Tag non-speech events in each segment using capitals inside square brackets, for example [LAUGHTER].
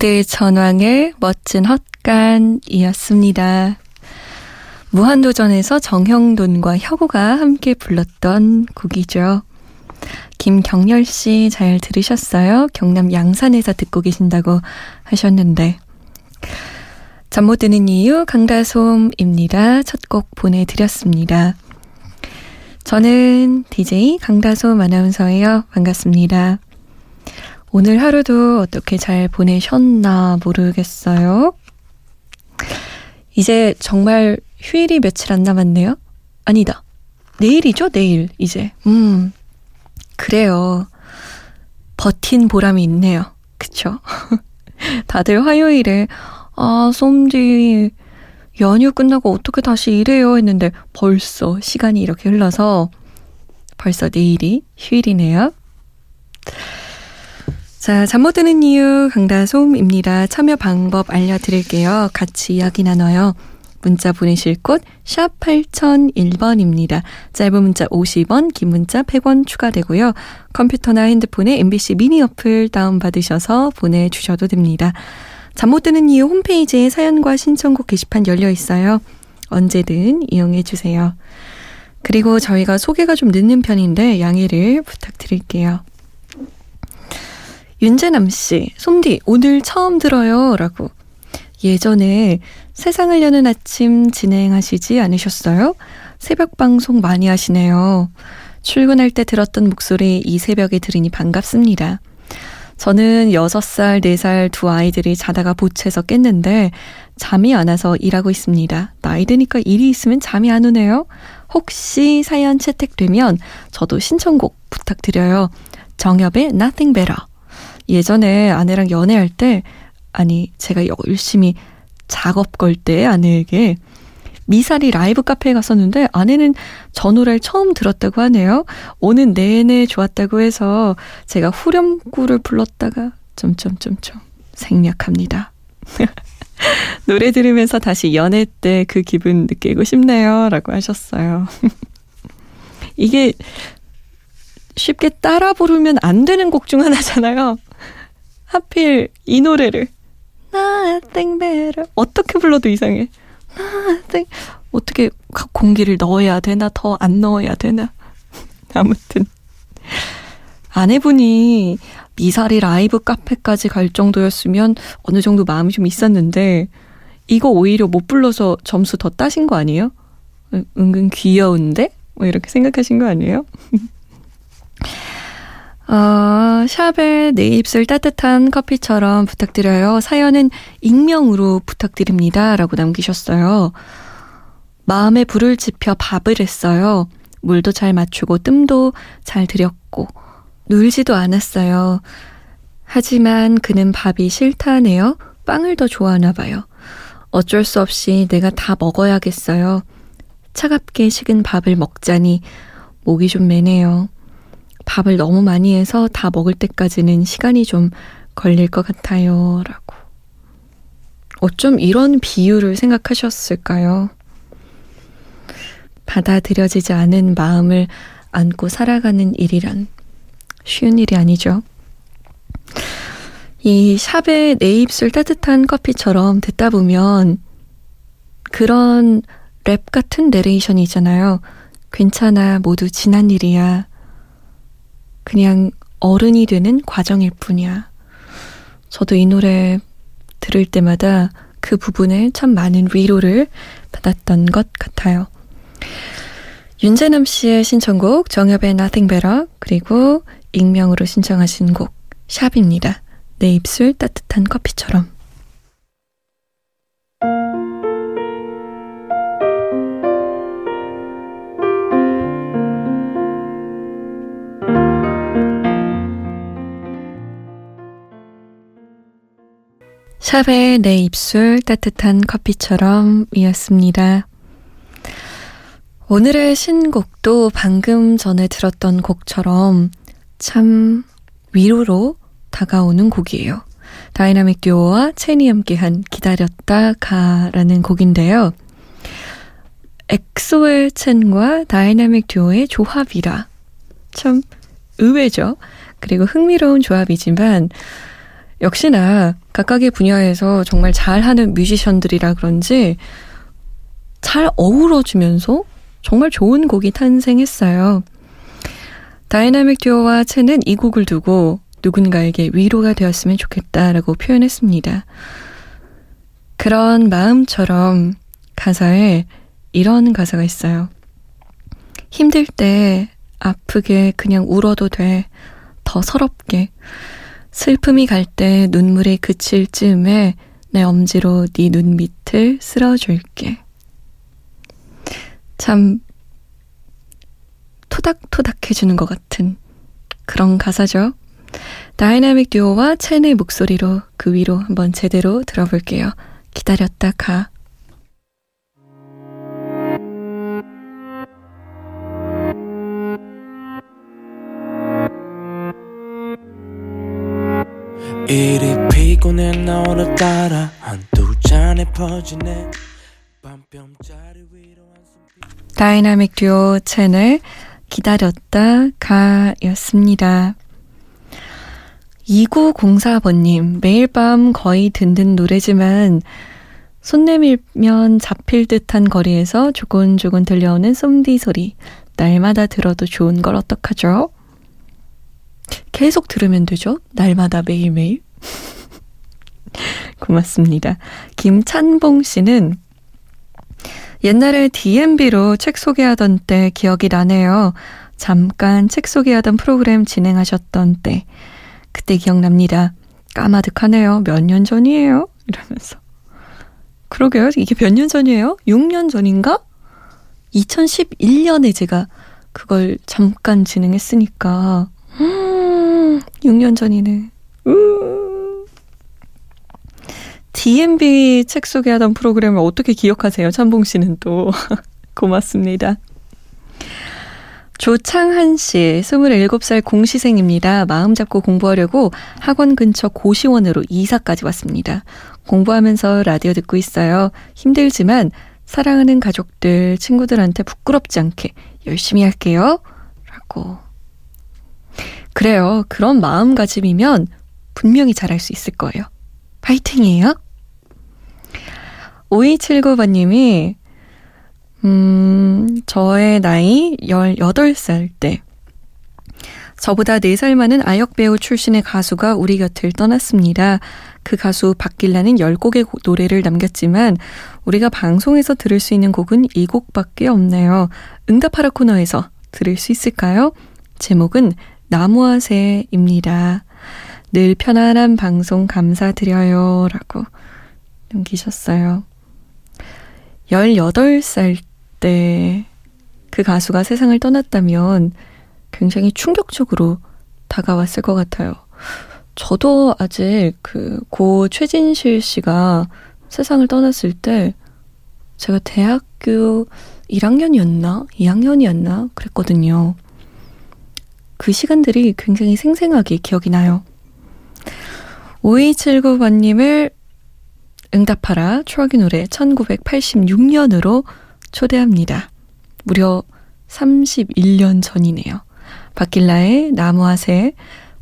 5대 전왕의 멋진 헛간이었습니다. 무한도전에서 정형돈과 혁우가 함께 불렀던 곡이죠. 김경렬 씨잘 들으셨어요? 경남 양산에서 듣고 계신다고 하셨는데. 잠 못 드는 이유 강다솜입니다. 첫 곡 보내드렸습니다. 저는 DJ 강다솜 아나운서예요. 반갑습니다. 오늘 하루도 어떻게 잘 보내셨나 모르겠어요. 이제 정말 휴일이 며칠 안 남았네요. 아니다. 내일이죠, 내일, 이제. 음. 그래요. 버틴 보람이 있네요. 그쵸? [LAUGHS] 다들 화요일에, 아, 솜디, 연휴 끝나고 어떻게 다시 일해요? 했는데 벌써 시간이 이렇게 흘러서 벌써 내일이 휴일이네요. 자, 잠 못 드는 이유 강다솜입니다. 참여 방법 알려드릴게요. 같이 이야기 나눠요. 문자 보내실 곳 샵 8001번입니다. 짧은 문자 50원, 긴 문자 100원 추가되고요. 컴퓨터나 핸드폰에 MBC 미니 어플 다운받으셔서 보내주셔도 됩니다. 잠 못 드는 이유 홈페이지에 사연과 신청곡 게시판 열려 있어요. 언제든 이용해 주세요. 그리고 저희가 소개가 좀 늦는 편인데 양해를 부탁드릴게요. 윤재남 씨, 솜디, 오늘 처음 들어요. 라고. 예전에 세상을 여는 아침 진행하시지 않으셨어요? 새벽 방송 많이 하시네요. 출근할 때 들었던 목소리 이 새벽에 들으니 반갑습니다. 저는 6살, 4살 두 아이들이 자다가 보채서 깼는데 잠이 안 와서 일하고 있습니다. 나이 드니까 일이 있으면 잠이 안 오네요. 혹시 사연 채택되면 저도 신청곡 부탁드려요. 정엽의 Nothing Better. 예전에 아내랑 연애할 때, 아니, 제가 열심히 작업 걸 때 아내에게 미사리 라이브 카페에 갔었는데 아내는 저 노래를 처음 들었다고 하네요. 오는 내내 좋았다고 해서 제가 후렴구를 불렀다가 점점점점 생략합니다. [LAUGHS] 노래 들으면서 다시 연애 때 그 기분 느끼고 싶네요. 라고 하셨어요. [LAUGHS] 이게 쉽게 따라 부르면 안 되는 곡 중 하나잖아요. 하필 이 노래를 Nothing better 어떻게 불러도 이상해. Nothing 어떻게 공기를 넣어야 되나 더 안 넣어야 되나 [LAUGHS] 아무튼 아내분이 미사리 라이브 카페까지 갈 정도였으면 어느 정도 마음이 좀 있었는데 이거 오히려 못 불러서 점수 더 따신 거 아니에요? 은근 귀여운데? 뭐 이렇게 생각하신 거 아니에요? [LAUGHS] 어, 샵에 내 입술 따뜻한 커피처럼 부탁드려요. 사연은 익명으로 부탁드립니다. 라고 남기셨어요. 마음에 불을 지펴 밥을 했어요. 물도 잘 맞추고 뜸도 잘 들였고 놀지도 않았어요. 하지만 그는 밥이 싫다네요. 빵을 더 좋아하나 봐요. 어쩔 수 없이 내가 다 먹어야겠어요. 차갑게 식은 밥을 먹자니 목이 좀 매네요. 밥을 너무 많이 해서 다 먹을 때까지는 시간이 좀 걸릴 것 같아요. 라고. 어쩜 이런 비유를 생각하셨을까요? 받아들여지지 않은 마음을 안고 살아가는 일이란 쉬운 일이 아니죠. 이 샵의 내 입술 따뜻한 커피처럼 듣다 보면 그런 랩 같은 내레이션이 있잖아요. 괜찮아, 모두 지난 일이야. 그냥 어른이 되는 과정일 뿐이야. 저도 이 노래 들을 때마다 그 부분에 참 많은 위로를 받았던 것 같아요. 윤재남 씨의 신청곡 정엽의 Nothing Better 그리고 익명으로 신청하신 곡 샵입니다. 내 입술 따뜻한 커피처럼 샵의 내 입술 따뜻한 커피처럼 이었습니다. 오늘의 신곡도 방금 전에 들었던 곡처럼 참 위로로 다가오는 곡이에요. 다이나믹 듀오와 첸이 함께한 기다렸다 가라는 곡인데요. 엑소의 첸과 다이나믹 듀오의 조합이라 참 의외죠. 그리고 흥미로운 조합이지만 역시나 각각의 분야에서 정말 잘하는 뮤지션들이라 그런지 잘 어우러지면서 정말 좋은 곡이 탄생했어요. 다이나믹 듀오와 첸은 이 곡을 두고 누군가에게 위로가 되었으면 좋겠다라고 표현했습니다. 그런 마음처럼 가사에 이런 가사가 있어요. 힘들 때 아프게 그냥 울어도 돼. 더 서럽게. 슬픔이 갈 때 눈물이 그칠 즈음에 내 엄지로 네 눈 밑을 쓸어줄게. 참 토닥토닥해주는 것 같은 그런 가사죠. 다이나믹 듀오와 첸의 목소리로 그 위로 한번 제대로 들어볼게요. 기다렸다 가. 나 오늘따라 한두 잔에 퍼지네 반 뼘짜리 위로 다이나믹 듀오 첸의 기다렸다 가였습니다. 2904번님, 매일 밤 거의 듣는 노래지만 손 내밀면 잡힐 듯한 거리에서 조곤조곤 들려오는 솜디 소리. 날마다 들어도 좋은 걸 어떡하죠? 계속 들으면 되죠? 날마다 매일매일. [LAUGHS] [LAUGHS] 고맙습니다. 김찬봉 씨는 옛날에 DMB로 책 소개하던 때 기억이 나네요. 잠깐 책 소개하던 프로그램 진행하셨던 때. 그때 기억납니다. 까마득하네요. 몇 년 전이에요? 이러면서. 그러게요. 이게 몇 년 전이에요? 6년 전인가? 2011년에 제가 그걸 잠깐 진행했으니까. 음, 6년 전이네. 음. DMB 책 소개하던 프로그램을 어떻게 기억하세요? 찬봉 씨는 또. [LAUGHS] 고맙습니다. 조창한 씨, 27살 공시생입니다. 마음 잡고 공부하려고 학원 근처 고시원으로 이사까지 왔습니다. 공부하면서 라디오 듣고 있어요. 힘들지만 사랑하는 가족들, 친구들한테 부끄럽지 않게 열심히 할게요. 라고. 그래요. 그런 마음가짐이면 분명히 잘할 수 있을 거예요. 파이팅이에요. 5279번님이 음, 저의 나이 18살 때 저보다 4살 많은 아역 배우 출신의 가수가 우리 곁을 떠났습니다. 그 가수 박길라는 10곡의 노래를 남겼지만 우리가 방송에서 들을 수 있는 곡은 이 곡밖에 없네요. 응답하라 코너에서 들을 수 있을까요? 제목은 나무아새입니다. 늘 편안한 방송 감사드려요. 라고 남기셨어요. 18살 때 그 가수가 세상을 떠났다면 굉장히 충격적으로 다가왔을 것 같아요. 저도 아직 그 고 최진실 씨가 세상을 떠났을 때 제가 대학교 1학년이었나? 2학년이었나? 그랬거든요. 그 시간들이 굉장히 생생하게 기억이 나요. 5279번님을 응답하라 추억의 노래 1986년으로 초대합니다. 무려 31년 전이네요. 박길라의 나무아새,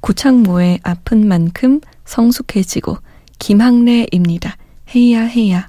구창모의 아픈 만큼 성숙해지고 김학래입니다. 헤야 헤야.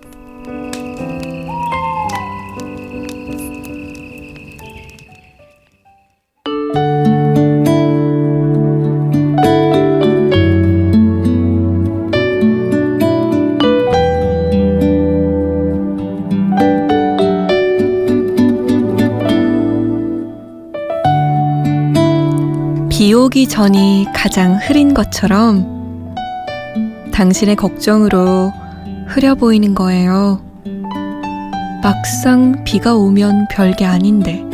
오기 전이 가장 흐린 것처럼 당신의 걱정으로 흐려 보이는 거예요. 막상 비가 오면 별게 아닌데.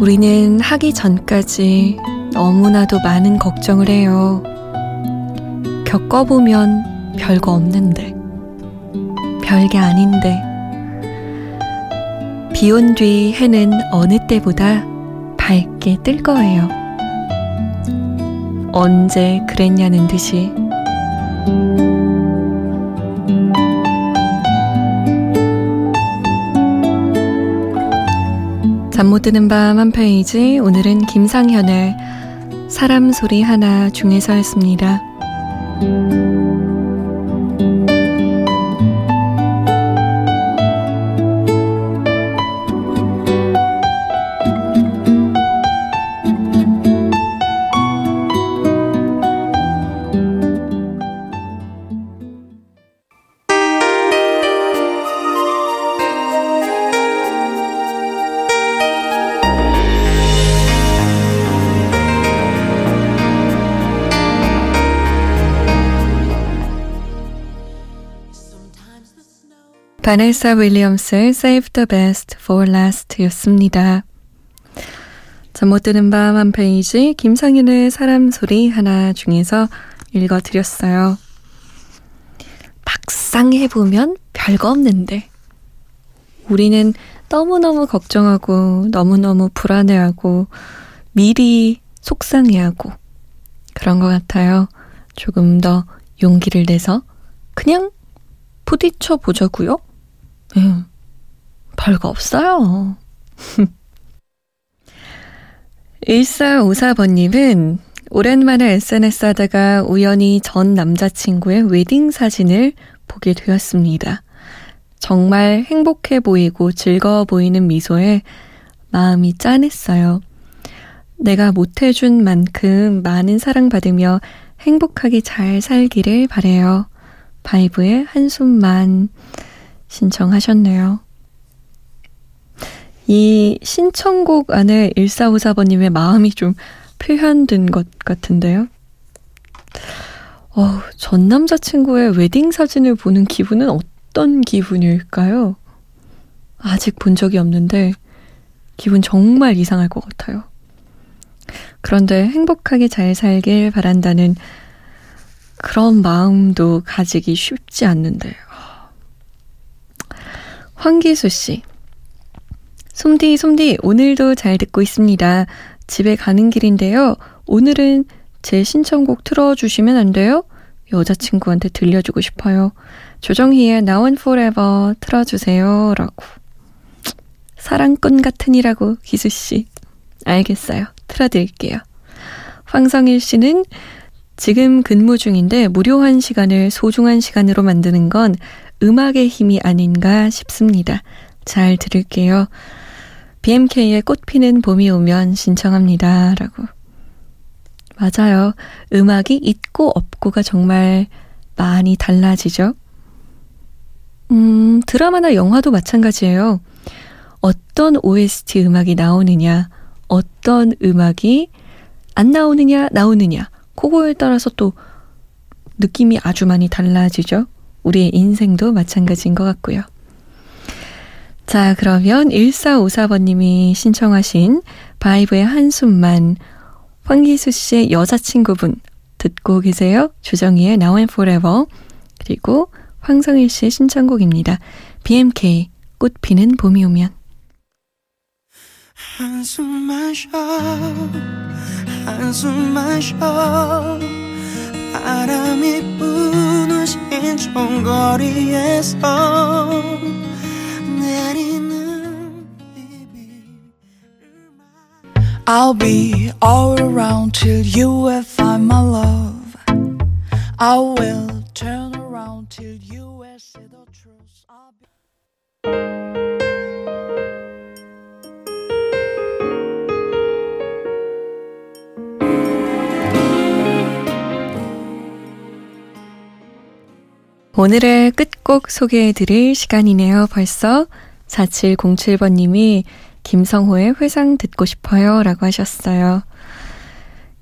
우리는 하기 전까지 너무나도 많은 걱정을 해요. 겪어보면 별거 없는데. 별게 아닌데. 비온 뒤 해는 어느 때보다 밝게 뜰 거예요. 언제 그랬냐는 듯이. 잠 못 드는 밤 한 페이지 오늘은 김상현의 사람 소리 하나 중에서였습니다. 바네사 윌리엄스의 Save the Best for Last 였습니다. 잠못 드는 밤 한 페이지 김상윤의 사람 소리 하나 중에서 읽어드렸어요. 막상 해보면 별거 없는데 우리는 너무너무 걱정하고 너무너무 불안해하고 미리 속상해하고 그런 것 같아요. 조금 더 용기를 내서 그냥 부딪혀 보자고요. 음, 별거 없어요. [LAUGHS] 1454번님은 오랜만에 SNS 하다가 우연히 전 남자친구의 웨딩 사진을 보게 되었습니다. 정말 행복해 보이고 즐거워 보이는 미소에 마음이 짠했어요. 내가 못해준 만큼 많은 사랑받으며 행복하게 잘 살기를 바래요. 바이브의 한숨만 신청하셨네요. 이 신청곡 안에 1454번님의 마음이 좀 표현된 것 같은데요. 어, 전 남자친구의 웨딩 사진을 보는 기분은 어떤 기분일까요? 아직 본 적이 없는데 기분 정말 이상할 것 같아요. 그런데 행복하게 잘 살길 바란다는 그런 마음도 가지기 쉽지 않는데 황기수 씨. 솜디, 솜디, 오늘도 잘 듣고 있습니다. 집에 가는 길인데요. 오늘은 제 신청곡 틀어주시면 안 돼요? 여자친구한테 들려주고 싶어요. 조정희의 Now and Forever 틀어주세요. 라고. 사랑꾼 같으니라고, 기수씨. 알겠어요. 틀어드릴게요. 황성일 씨는 지금 근무 중인데 무료한 시간을 소중한 시간으로 만드는 건 음악의 힘이 아닌가 싶습니다. 잘 들을게요. BMK의 꽃 피는 봄이 오면 신청합니다. 라고. 맞아요. 음악이 있고 없고가 정말 많이 달라지죠. 음, 드라마나 영화도 마찬가지예요. 어떤 OST 음악이 나오느냐, 어떤 음악이 안 나오느냐, 나오느냐, 그거에 따라서 또 느낌이 아주 많이 달라지죠. 우리의 인생도 마찬가지인 것 같고요. 자, 그러면 1454번님이 신청하신 바이브의 한숨만 황기수 씨의 여자친구분 듣고 계세요. 주정희의 Now and Forever 그리고 황성일 씨의 신청곡입니다. BMK 꽃 피는 봄이 오면 한숨만 쉬어 한숨만 쉬어 바람이 부는 신촌거리에서 내리는 I'll be all around till you will find my love I will turn around till you will see the truth 오늘의 끝곡 소개해드릴 시간이네요. 벌써 4707번님이 김성호의 회상 듣고 싶어요 라고 하셨어요.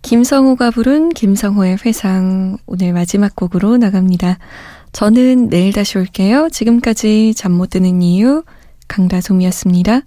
김성호가 부른 김성호의 회상 오늘 마지막 곡으로 나갑니다. 저는 내일 다시 올게요. 지금까지 잠 못 드는 이유 강다솜이었습니다.